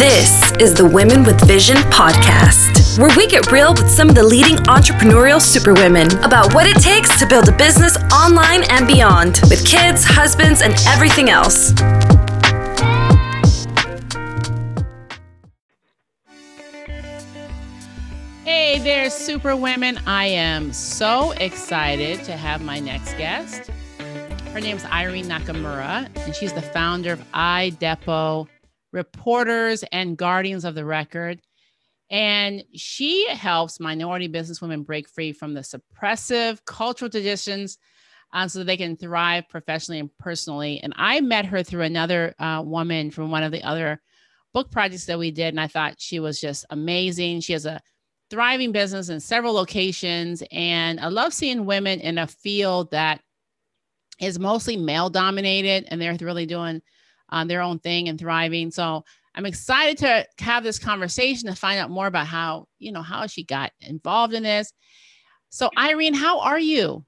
This is the Women with Vision podcast, where we get real with some of the leading entrepreneurial superwomen about what it takes to build a business online and beyond, with kids, husbands, and everything else. Hey there, superwomen. I am so excited to have my next guest. Her name is Irene Nakamura, and she's the founder of iDepo reporters and guardians of the record. And she helps minority businesswomen break free from the suppressive cultural traditions um, so that they can thrive professionally and personally. And I met her through another uh, woman from one of the other book projects that we did. And I thought she was just amazing. She has a thriving business in several locations. And I love seeing women in a field that is mostly male dominated and they're really doing um, their own thing and thriving. So I'm excited to have this conversation to find out more about how, you know, how she got involved in this. So Irene, how are you?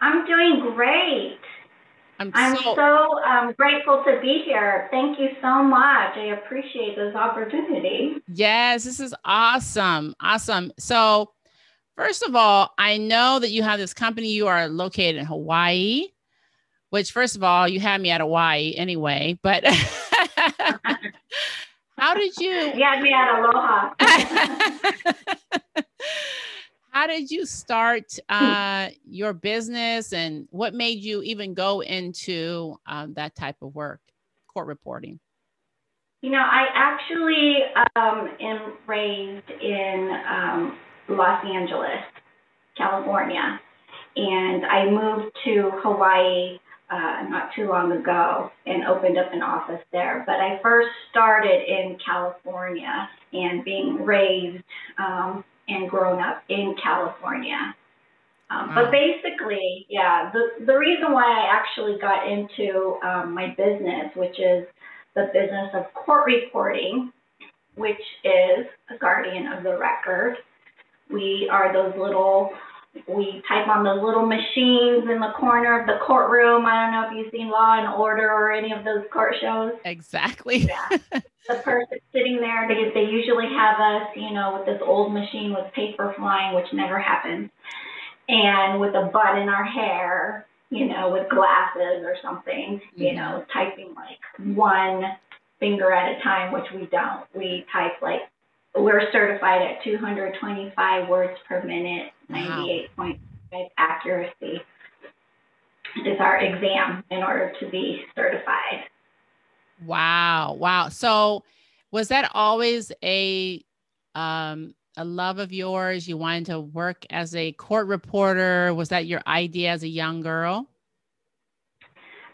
I'm doing great. I'm, I'm so, so um, grateful to be here. Thank you so much. I appreciate this opportunity. Yes, this is awesome. Awesome. So, first of all, I know that you have this company. You are located in Hawaii which first of all, you had me at Hawaii anyway, but how did you? You had me at Aloha. how did you start uh, your business and what made you even go into um, that type of work, court reporting? You know, I actually um, am raised in um, Los Angeles, California, and I moved to Hawaii uh, not too long ago and opened up an office there. But I first started in California and being raised um, and grown up in California. Um, wow. But basically, yeah, the, the reason why I actually got into um, my business, which is the business of court reporting, which is a guardian of the record. We are those little we type on the little machines in the corner of the courtroom. I don't know if you've seen Law and Order or any of those court shows. Exactly. yeah. The person sitting there, they, they usually have us, you know, with this old machine with paper flying, which never happens, and with a bud in our hair, you know, with glasses or something, mm-hmm. you know, typing like one finger at a time, which we don't. We type like we're certified at 225 words per minute, 98.5 accuracy is our exam in order to be certified. Wow. Wow. So was that always a um, a love of yours? You wanted to work as a court reporter? Was that your idea as a young girl?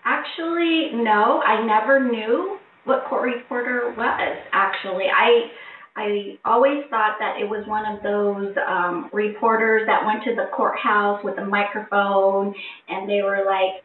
Actually, no. I never knew what court reporter was. Actually, I I always thought that it was one of those um, reporters that went to the courthouse with a microphone and they were like,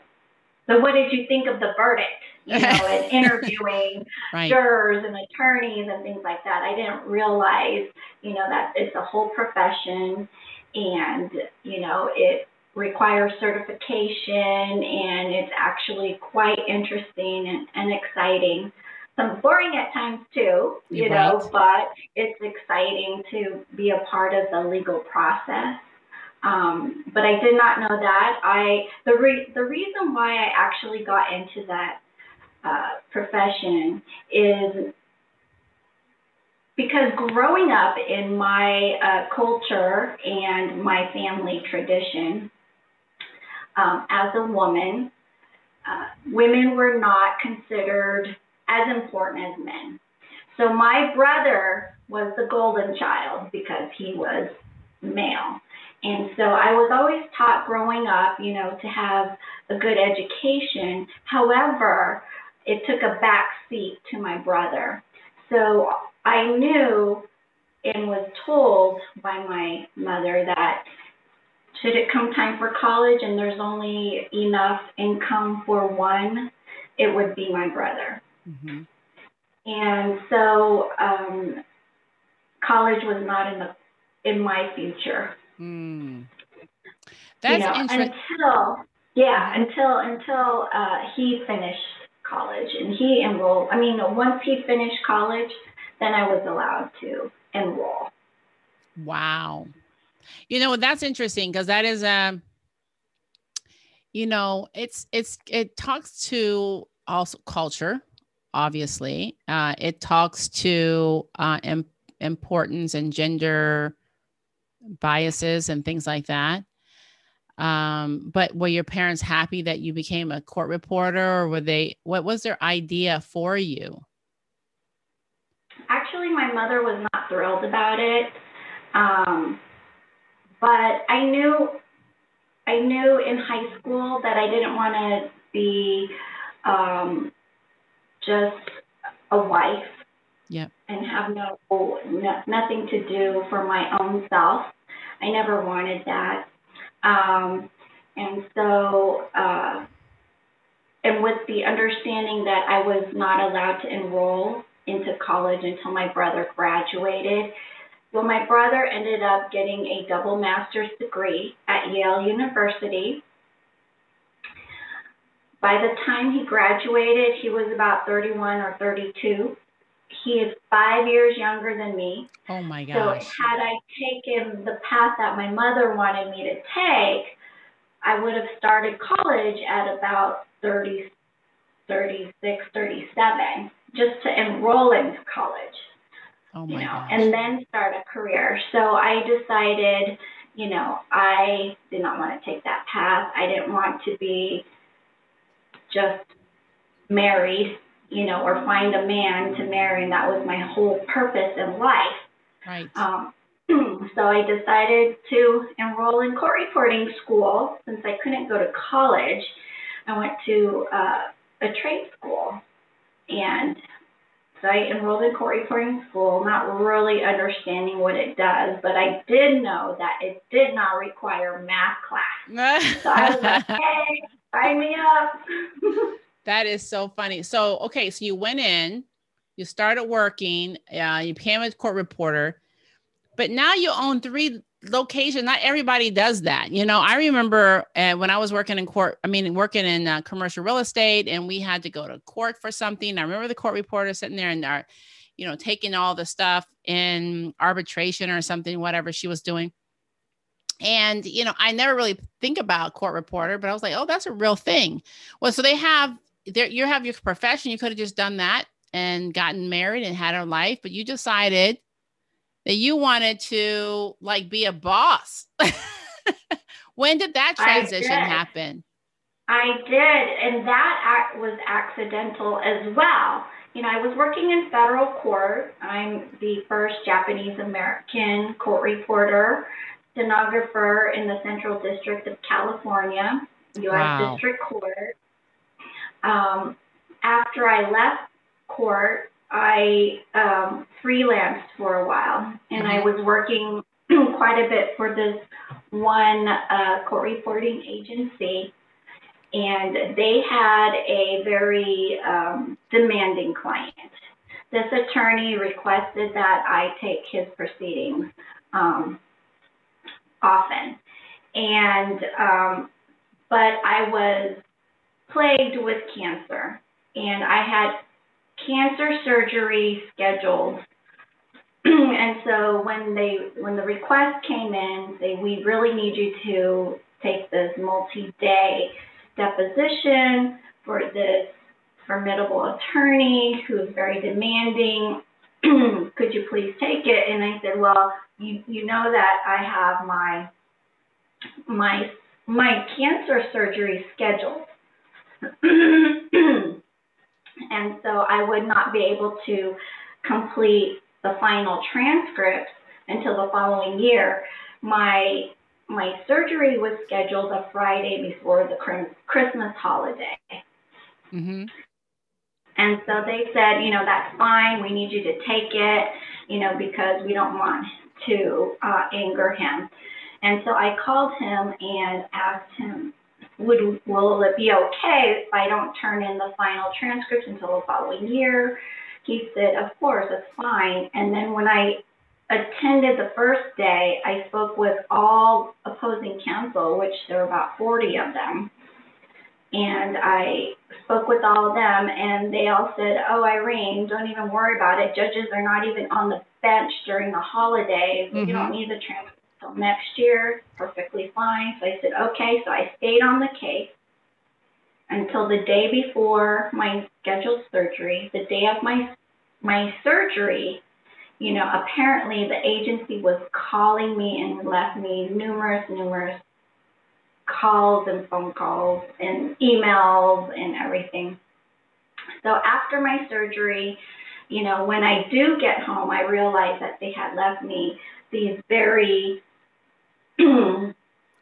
So, what did you think of the verdict? You know, and interviewing right. jurors and attorneys and things like that. I didn't realize, you know, that it's a whole profession and, you know, it requires certification and it's actually quite interesting and, and exciting some boring at times too, you know, but it's exciting to be a part of the legal process. Um, but I did not know that. I the re- the reason why I actually got into that uh, profession is because growing up in my uh, culture and my family tradition, um, as a woman, uh, women were not considered as important as men. So my brother was the golden child because he was male. And so I was always taught growing up, you know, to have a good education. However, it took a back seat to my brother. So I knew and was told by my mother that should it come time for college and there's only enough income for one, it would be my brother. Mm-hmm. And so um, college was not in the in my future. Mm. That's you know, interesting. Until yeah, until until uh, he finished college. And he enrolled, I mean, once he finished college, then I was allowed to enroll. Wow. You know, that's interesting because that is, um, you know, it's, it's, it talks to also culture, obviously. Uh, it talks to uh, Im- importance and gender biases and things like that. Um, but were your parents happy that you became a court reporter or were they, what was their idea for you? Actually, my mother was not thrilled about it. Um, but I knew, I knew in high school that I didn't want to be um, just a wife yep. and have no, no nothing to do for my own self. I never wanted that. Um, and so, uh, and with the understanding that I was not allowed to enroll into college until my brother graduated, well, my brother ended up getting a double master's degree at Yale University. By the time he graduated, he was about 31 or 32. He is five years younger than me. Oh my gosh. So had I taken the path that my mother wanted me to take, I would have started college at about 30, 36, 37, just to enroll into college. Oh my you know, gosh. and then start a career. So I decided, you know, I did not want to take that path. I didn't want to be just married you know, or find a man to marry, and that was my whole purpose in life. Right. Um, so I decided to enroll in court reporting school since I couldn't go to college. I went to uh, a trade school, and so I enrolled in court reporting school, not really understanding what it does, but I did know that it did not require math class. so I was like, hey, sign me up. That is so funny. So, okay, so you went in, you started working, uh, you became a court reporter, but now you own three locations. Not everybody does that. You know, I remember uh, when I was working in court, I mean, working in uh, commercial real estate, and we had to go to court for something. I remember the court reporter sitting there and our, uh, you know, taking all the stuff in arbitration or something, whatever she was doing. And, you know, I never really think about court reporter, but I was like, oh, that's a real thing. Well, so they have there you have your profession. You could have just done that and gotten married and had a life but you decided that you wanted to like be a boss. When did that transition I happen? I did and that was accidental as well. You know i was working in federal court. I'm the first japanese american court reporter stenographer in the central district of california u.s wow. district court um, after I left court, I um, freelanced for a while, and mm-hmm. I was working quite a bit for this one uh, court reporting agency, and they had a very um, demanding client. This attorney requested that I take his proceedings um, often, and um, but I was plagued with cancer, and I had cancer surgery scheduled. and so when they when the request came in, they we really need you to take this multi-day deposition for this formidable attorney who is very demanding. Could you please take it? And I said, well, you you know that I have my my my cancer surgery scheduled. and so I would not be able to complete the final transcripts until the following year. My my surgery was scheduled a Friday before the Christmas holiday. Mm-hmm. And so they said, you know, that's fine. We need you to take it, you know, because we don't want to uh, anger him. And so I called him and asked him would will it be okay if I don't turn in the final transcript until the following year? He said, of course, that's fine. And then when I attended the first day, I spoke with all opposing counsel, which there were about 40 of them. And I spoke with all of them, and they all said, "Oh, Irene, don't even worry about it. Judges are not even on the bench during the holidays. Mm-hmm. You don't need the transcript until next year. Perfectly fine." So I said, "Okay." So I stayed on the case until the day before my scheduled surgery. The day of my my surgery, you know, apparently the agency was calling me and left me numerous, numerous calls and phone calls and emails and everything. So after my surgery, you know, when I do get home, I realize that they had left me these very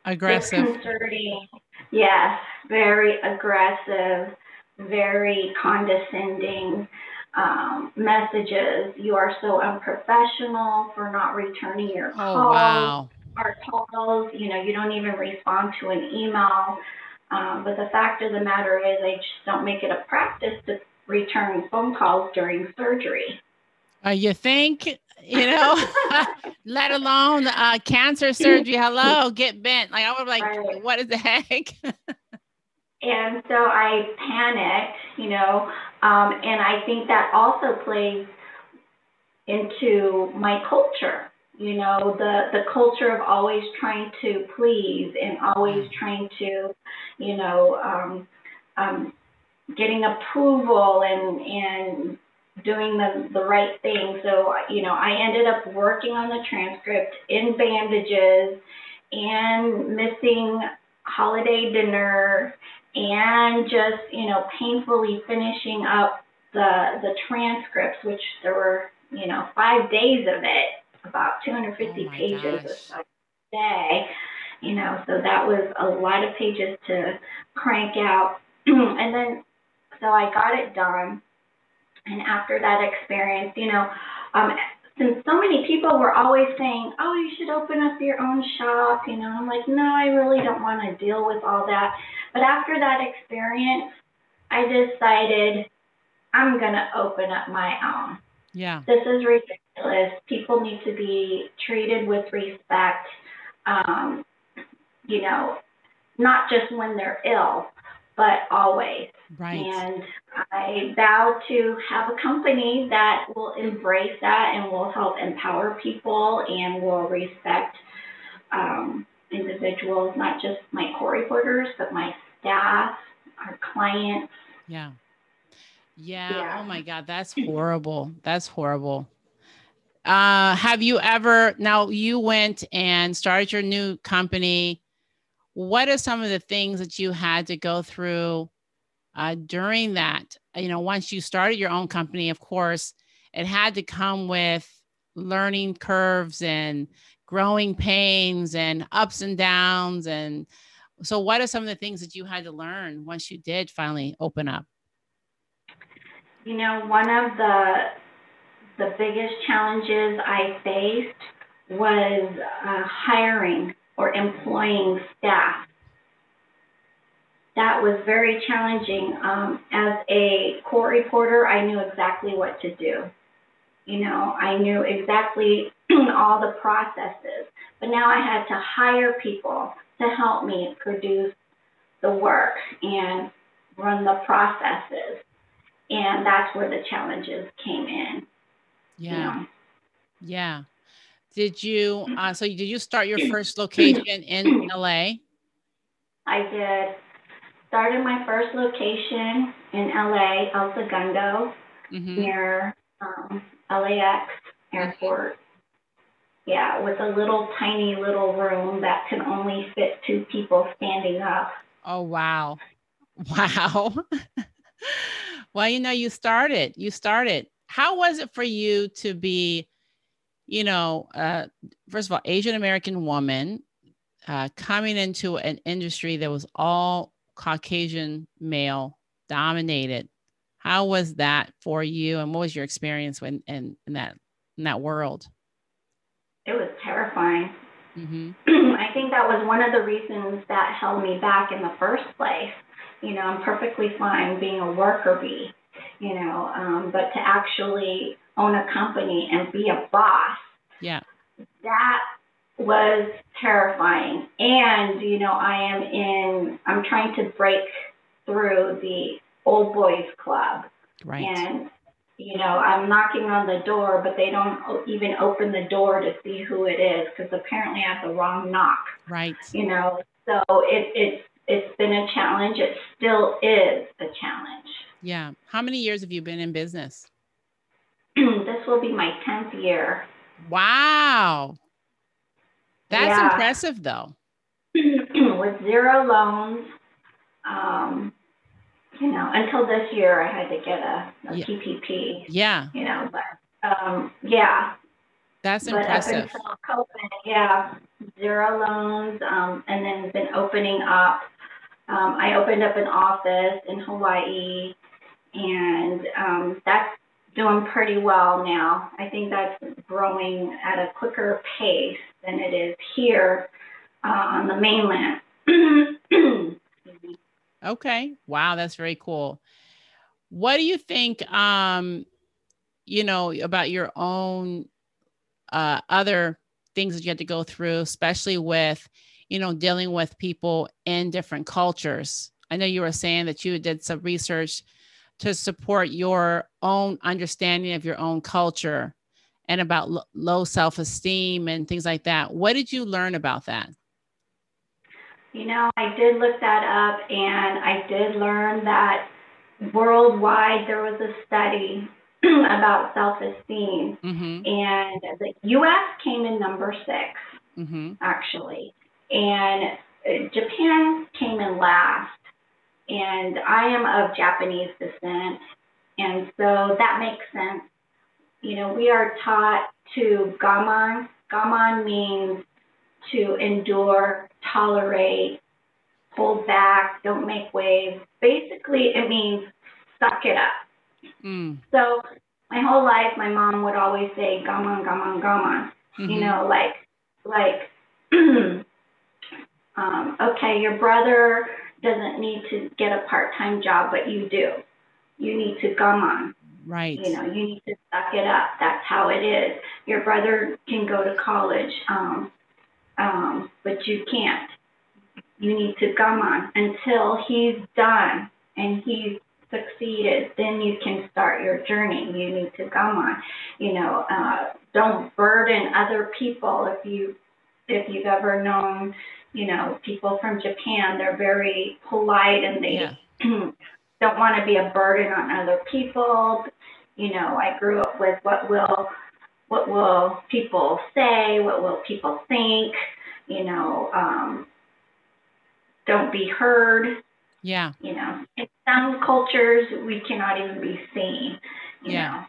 aggressive, disconcerting, yes, very aggressive, very condescending um, messages. You are so unprofessional for not returning your calls. Oh, wow. Our calls, you know, you don't even respond to an email. Um, but the fact of the matter is, I just don't make it a practice to return phone calls during surgery. Uh, you think, you know, let alone uh, cancer surgery. Hello, get bent. Like I was like, right. what is the heck? and so I panicked, you know, um, and I think that also plays into my culture. You know, the the culture of always trying to please and always trying to, you know, um, um, getting approval and and doing the the right thing. So you know, I ended up working on the transcript in bandages and missing holiday dinner and just you know painfully finishing up the the transcripts, which there were you know five days of it, about 250 oh pages gosh. or so a day. You know, so that was a lot of pages to crank out, and then so I got it done. And after that experience, you know, um, since so many people were always saying, "Oh, you should open up your own shop," you know, I'm like, no, I really don't want to deal with all that. But after that experience, I decided I'm gonna open up my own. Yeah. This is ridiculous. People need to be treated with respect. Um, you know, not just when they're ill, but always. Right. And I vow to have a company that will embrace that and will help empower people and will respect um, individuals, not just my core reporters, but my staff, our clients. Yeah. Yeah. yeah. Oh my God. That's horrible. That's horrible. Uh, have you ever, now you went and started your new company what are some of the things that you had to go through uh, during that? You know, once you started your own company, of course, it had to come with learning curves and growing pains and ups and downs. And so, what are some of the things that you had to learn once you did finally open up? You know, one of the the biggest challenges I faced was uh, hiring or employing staff. That was very challenging. Um, as a court reporter, I knew exactly what to do. You know, I knew exactly all the processes, but now I had to hire people to help me produce the work and run the processes. And that's where the challenges came in. Yeah. You know? Yeah. Did you, uh, so did you start your first location in LA? I did. Started my first location in LA, El Segundo, mm-hmm. near um, LAX airport. Yeah, with a little tiny little room that can only fit two people standing up. Oh, wow. Wow. well, you know, you started, you started. How was it for you to be you know, uh, first of all, Asian American woman uh, coming into an industry that was all Caucasian male dominated. How was that for you, and what was your experience when in, in that in that world? It was terrifying. Mm-hmm. I think that was one of the reasons that held me back in the first place. You know, I'm perfectly fine being a worker bee, you know, um, but to actually own a company and be a boss. Yeah. That was terrifying. And, you know, I am in, I'm trying to break through the old boys club. Right. And, you know, I'm knocking on the door, but they don't even open the door to see who it is because apparently I have the wrong knock, right. you know. So it, it's, it's been a challenge. It still is a challenge. Yeah. How many years have you been in business? this will be my 10th year. Wow. That's Yeah. impressive though. with zero loans. Um, you know, until this year, I had to get a, a Yeah. PPP. Yeah. You know, but um, yeah. That's but impressive. COVID, yeah, zero loans, um, and then been opening up. Um, I opened up an office in Hawaii, and um, that's doing pretty well now. I think that's growing at a quicker pace than it is here uh, on the mainland. Okay. Wow, that's very cool. What do you think um you know about your own uh other things that you had to go through especially with you know dealing with people in different cultures. I know you were saying that you did some research to support your own understanding of your own culture and about lo- low self-esteem and things like that. What did you learn about that? You know, I did look that up and I did learn that worldwide there was a study about self esteem, Mhm. and the US came in number six, Mhm. actually, and uh, Japan came in last. And I am of Japanese descent, and so that makes sense. You know, we are taught to gaman. Gaman means to endure, tolerate, hold back, don't make waves. Basically, it means suck it up. Mm. So my whole life, my mom would always say, gaman, gaman, gaman. You Mhm. know, like, like, um, okay, your brother doesn't need to get a part-time job, but you do. You need to gaman. Right. You know, you need to suck it up. That's how it is. Your brother can go to college, um, um, but you can't. You need to gaman until he's done and he's succeeded. Then you can start your journey. You need to gaman. You know, uh, don't burden other people. If you if you've ever known, you know, people from Japan, they're very polite and they Yeah. don't want to be a burden on other people. You know, I grew up with what will what will people say, what will people think, you know, um, don't be heard, Yeah. you know. In some cultures we cannot even be seen, you Yeah.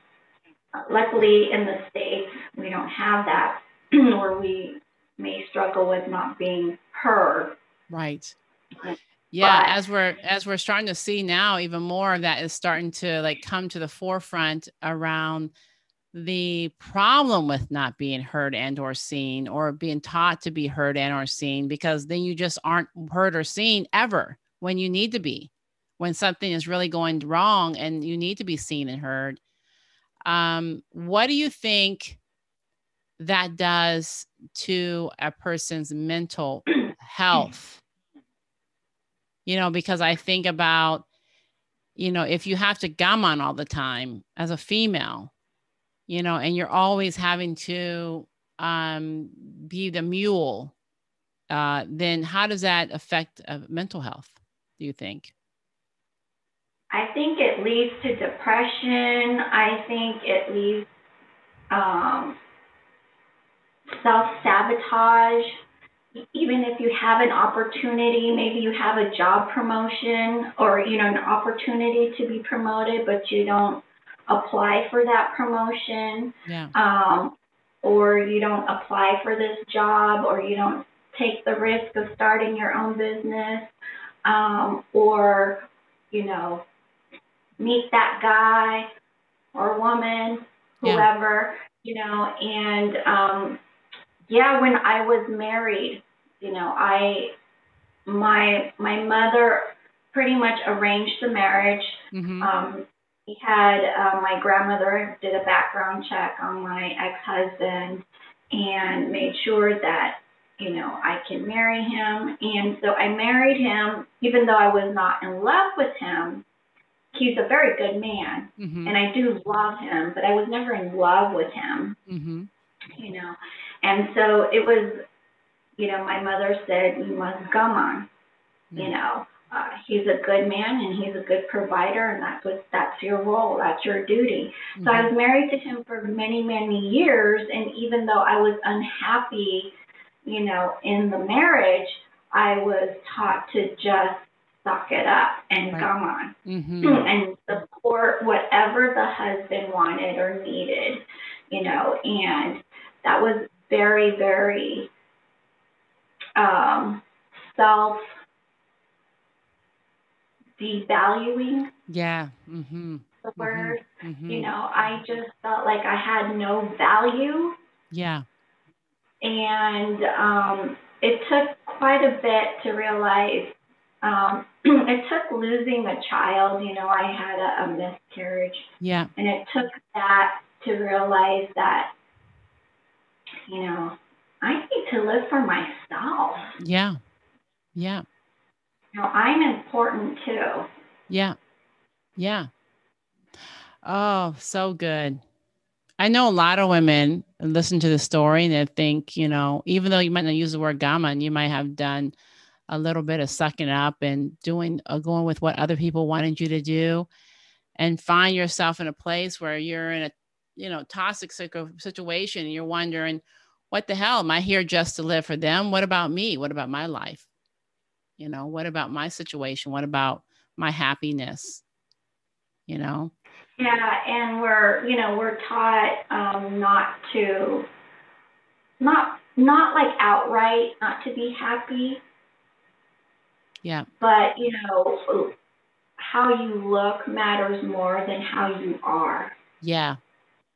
know. Luckily in the States we don't have that where we may struggle with not being heard. Right. Yeah, But- as we're as we're starting to see now, even more of that is starting to like come to the forefront around the problem with not being heard and or seen or being taught to be heard and or seen because then you just aren't heard or seen ever when you need to be when something is really going wrong and you need to be seen and heard um, what do you think that does to a person's mental health you know because i think about you know if you have to gaman all the time as a female you know and you're always having to um be the mule uh then how does that affect uh, mental health do you think I think it leads to depression. I think it leads um, self sabotage. Even if you have an opportunity, maybe you have a job promotion or you know an opportunity to be promoted, but you don't apply for that promotion, yeah um, or you don't apply for this job, or you don't take the risk of starting your own business, um, or you know meet that guy or woman, Yeah. whoever, you know, and um yeah, when I was married, you know, I my my mother pretty much arranged the marriage. hmm Um we had uh, my grandmother did a background check on my ex-husband and made sure that you know, I can marry him. And so I married him, even though I was not in love with him. He's a very good man, Mm-hmm. and I do love him, but I was never in love with him, Mm-hmm. you know. And so it was, you know, my mother said, You must gaman, you know. Uh, he's a good man and he's a good provider, and that's what that's your role, that's your duty. So I was married to him for many, many years, and even though I was unhappy, you know, in the marriage, I was taught to just suck it up and Right. gaman Mm-hmm. and support whatever the husband wanted or needed, you know, and that was very, very um, self devaluing Yeah. Mm-hmm. the word. Mm-hmm. You know, I just felt like I had no value Yeah. and um, it took quite a bit to realize. Um, it took losing a child. You know, I had a, a miscarriage, Yeah. and it took that to realize that, you know, I need to live for myself. Yeah. Yeah. You know, I'm important too. Yeah. Yeah. Oh, so good. I know a lot of women listen to the story and they think, you know, even though you might not use the word gaman, you might have done a little bit of sucking up and doing, uh, going with what other people wanted you to do and find yourself in a place where you're in a, you know, toxic situ- situation and you're wondering, what the hell? Am I here just to live for them? What about me? What about my life? You know, what about my situation? What about my happiness? You know? Yeah, and we're you know we're taught um, not to, not not like outright not to be happy, Yeah. but you know how you look matters more than how you are. Yeah.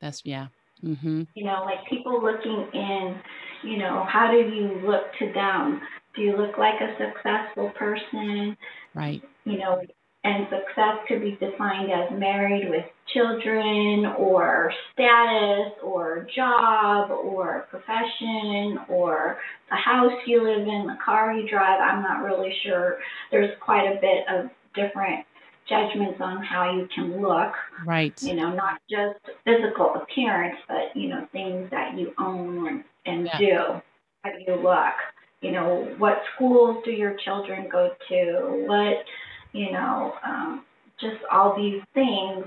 That's, yeah. Mm-hmm. You know, like people looking in, you know, how do you look to them? Do you look like a successful person? Right. you know, and success could be defined as married with children or status or job or profession or the house you live in, the car you drive. I'm not really sure. There's quite a bit of different judgments on how you can look, Right. you know, not just physical appearance, but, you know, things that you own and, and Yeah. do. How do you look? You know, what schools do your children go to? What you know, um, just all these things.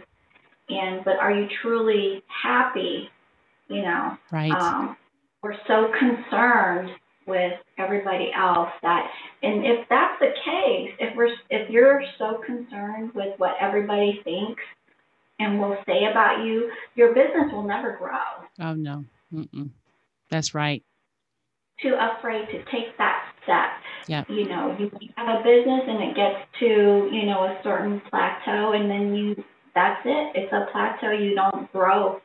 And but are you truly happy? You know, Right. um, we're so concerned with everybody else that, and if that's the case, if we're if you're so concerned with what everybody thinks and will say about you, your business will never grow. oh, no. Mm-mm. That's right. Too afraid to take that step. Yeah. you know, you have a business and it gets to, you know, a certain plateau and then you, that's it. It's a plateau. You don't grow.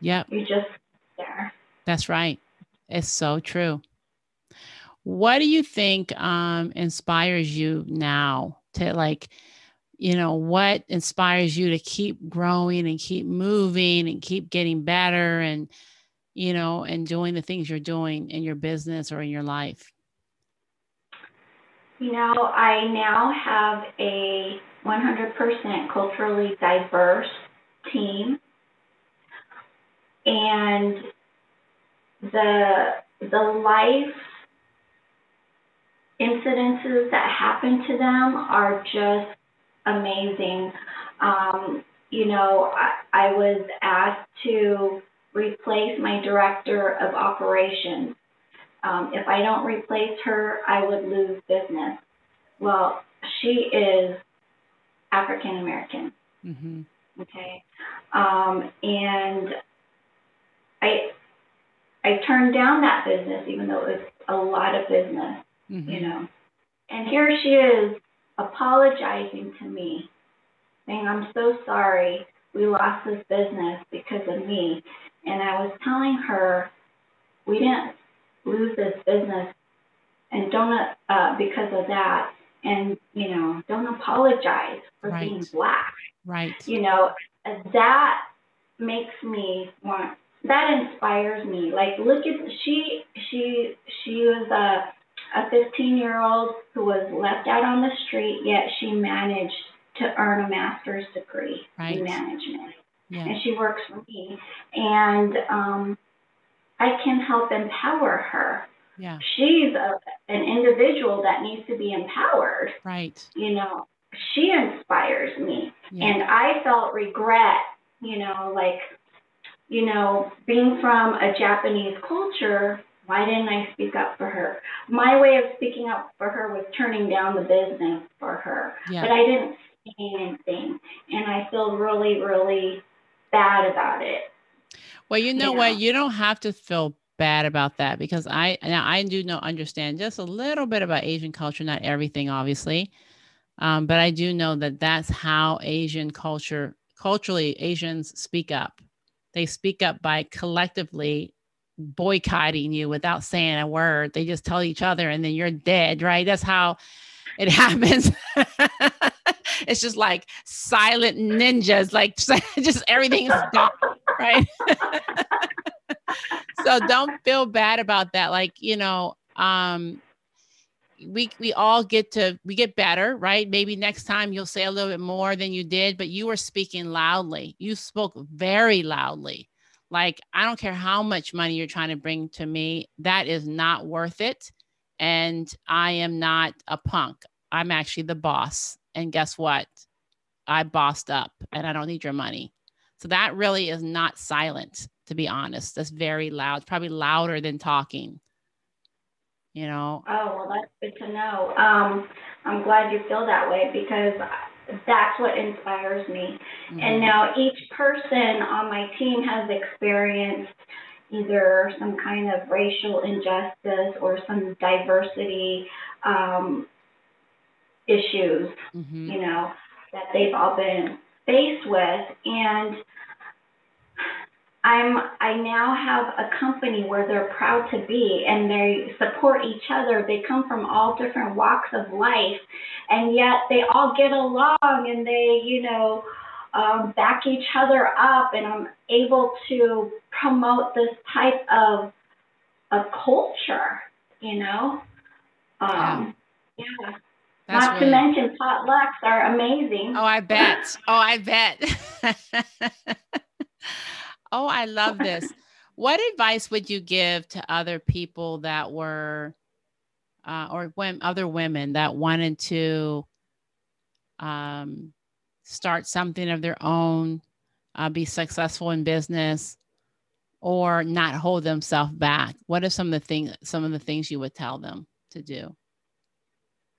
Yep. You just there. That's right. It's so true. What do you think um, inspires you now to like, you know, what inspires you to keep growing and keep moving and keep getting better and, you know, and doing the things you're doing in your business or in your life? You know, I now have a 100% culturally diverse team. And the the life incidences that happen to them are just amazing. Um, you know, I, I was asked to replace my director of operations. Um, if I don't replace her, I would lose business. Well, she is African American. Mm-hmm. Okay. Um, and I I turned down that business even though it was a lot of business, Mm-hmm. you know. And here she is apologizing to me, saying, I'm so sorry we lost this business because of me. And I was telling her we didn't lose this business and don't uh, because of that and you know don't apologize for being black Right. you know, that makes me want that inspires me. Like look at she she she was a a 15 year old who was left out on the street, yet she managed to earn a master's degree right. in management. Yeah. And she works for me. And um, I can help empower her. Yeah. She's a, an individual that needs to be empowered. Right. You know, she inspires me. Yeah. And I felt regret, you know, like, you know, being from a Japanese culture, why didn't I speak up for her? My way of speaking up for her was turning down the business for her. Yeah. But I didn't say anything. And I feel really, really bad about it. Well, you know what? You don't have to feel bad about that because I now I do know understand just a little bit about Asian culture, not everything, obviously, um, but I do know that that's how Asian culture culturally Asians speak up. They speak up by collectively boycotting you without saying a word. They just tell each other, and then you're dead. Right? That's how it happens. it's just like silent ninjas, like just everything's gone, right? so don't feel bad about that. Like, you know, um, we we all get to we get better, right? Maybe next time you'll say a little bit more than you did, but you were speaking loudly. You spoke very loudly. Like, I don't care how much money you're trying to bring to me, that is not worth it. And I am not a punk. I'm actually the boss. And guess what? I bossed up and I don't need your money. So that really is not silent, to be honest. That's very loud, probably louder than talking. You know, Oh, well, that's good to know. Um, I'm glad you feel that way because that's what inspires me. Mhm. And now each person on my team has experienced either some kind of racial injustice or some diversity um, issues, Mhm. you know, that they've all been faced with. And I'm I now have a company where they're proud to be and they support each other. They come from all different walks of life and yet they all get along and they, you know, um, back each other up and I'm able to promote this type of of culture, you know. Um, yeah. That's Not really- to mention potlucks are amazing. Oh, I bet. Oh, I bet. oh, I love this. What advice would you give to other people that were, uh, or when other women that wanted to um, start something of their own, uh, be successful in business, or not hold themselves back? What are some of the things? Some of the things you would tell them to do?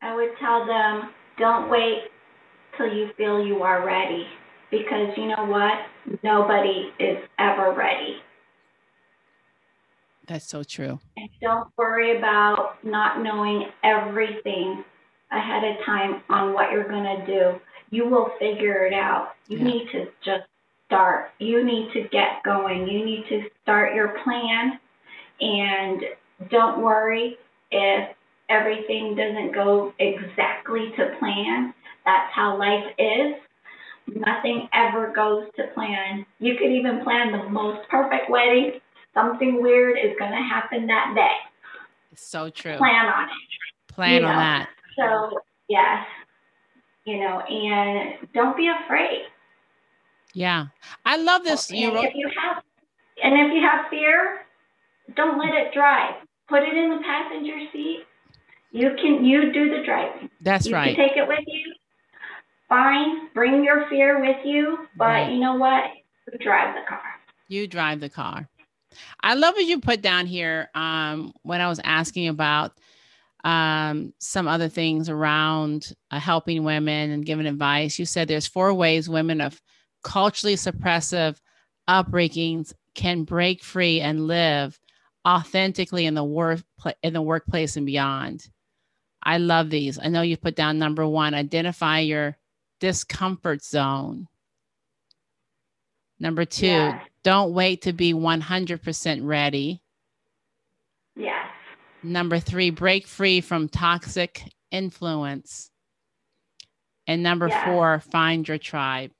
I would tell them don't wait till you feel you are ready because you know what? Nobody is ever ready. That's so true. And don't worry about not knowing everything ahead of time on what you're going to do. You will figure it out. You Yeah. need to just start. You need to get going. You need to start your plan. And don't worry if everything doesn't go exactly to plan. That's how life is. Nothing ever goes to plan. You could even plan the most perfect wedding. Something weird is going to happen that day. So true. Plan on it. Plan you on know. that. So, yes, you know, and don't be afraid. Yeah. I love this. You and wrote if you have, and if you have fear, don't let it drive. Put it in the passenger seat. You can, you do the driving. that's you right. can take it with you. Fine, bring your fear with you, but Right. you know what? You drive the car. You drive the car. I love what you put down here um, when I was asking about um, some other things around uh, helping women and giving advice. You said there's four ways women of culturally suppressive upbringings can break free and live authentically in the work in the workplace and beyond. I love these. I know you put down number one, identify your discomfort zone. Number two, Yes. don't wait to be 100% ready. Yes. Number three, break free from toxic influence. And number Yes. four, find your tribe.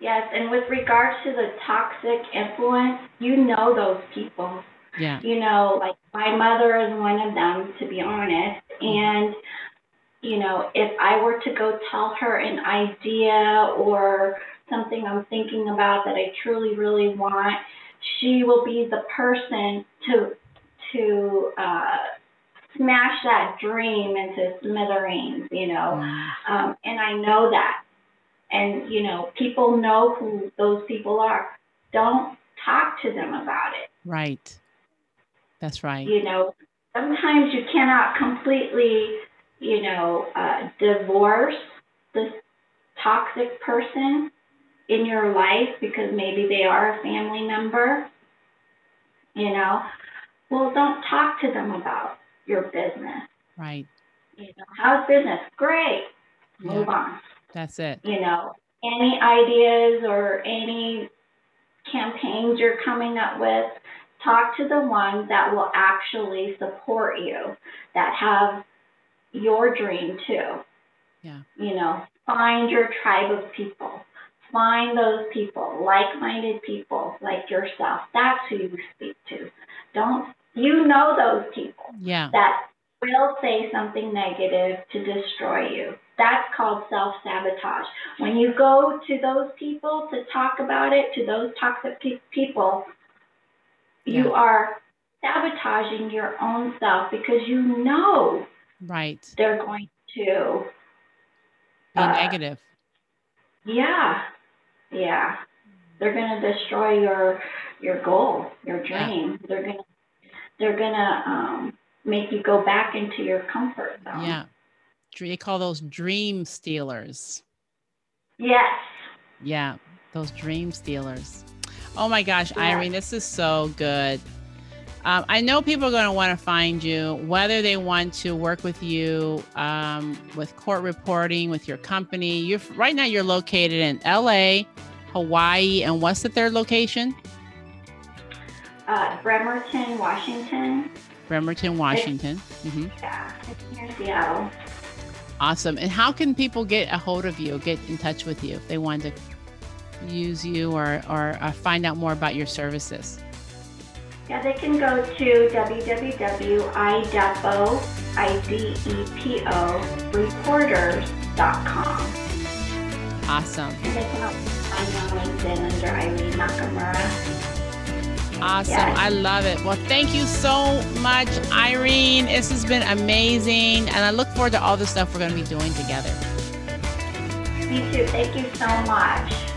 Yes, and with regards to the toxic influence, you know those people. Yeah. You know, like my mother is one of them, to be honest. Mm-hmm. And, you know, if I were to go tell her an idea or something I'm thinking about that I truly, really want, she will be the person to to uh, smash that dream into smithereens, you know. Mm. Um, and I know that. And, you know, people know who those people are. Don't talk to them about it. Right. That's right. You know, sometimes you cannot completely, you know, uh, divorce this toxic person in your life because maybe they are a family member. You know, well, don't talk to them about your business. Right. You know, how's business? Great. Move Yeah. on. That's it. You know, any ideas or any campaigns you're coming up with, talk to the ones that will actually support you, that have your dream too. Yeah. You know, find your tribe of people. Find those people, like minded people like yourself. That's who you speak to. Don't, you know those people Yeah. that will say something negative to destroy you. That's called self sabotage. When you go to those people to talk about it, to those toxic pe- people, you Yeah. are sabotaging your own self because you know Right. they're going to, Be uh, negative. yeah, yeah, they're going to destroy your your goal, your Yeah. dream. They're gonna they're gonna um, make you go back into your comfort zone. Yeah. They call those dream stealers. Yes. Yeah. Those dream stealers. Oh my gosh, Yeah. Irene, this is so good. Um, I know people are going to want to find you, whether they want to work with you um, with court reporting, with your company. You're right now. You're located in L.A., Hawaii, and what's the third location? Uh, Bremerton, Washington. Bremerton, Washington. hmm Yeah, near Seattle. Awesome. And how can people get a hold of you, get in touch with you if they want to use you or, or uh, find out more about your services? Yeah, they can go to www.idepo, I-D-E-P-O, reporters.com. Awesome. And they can also find me on LinkedIn under Irene Nakamura. Awesome. Yes. I love it. Well, thank you so much, Irene. This has been amazing. And I look forward to all the stuff we're going to be doing together. Me too. Thank you so much.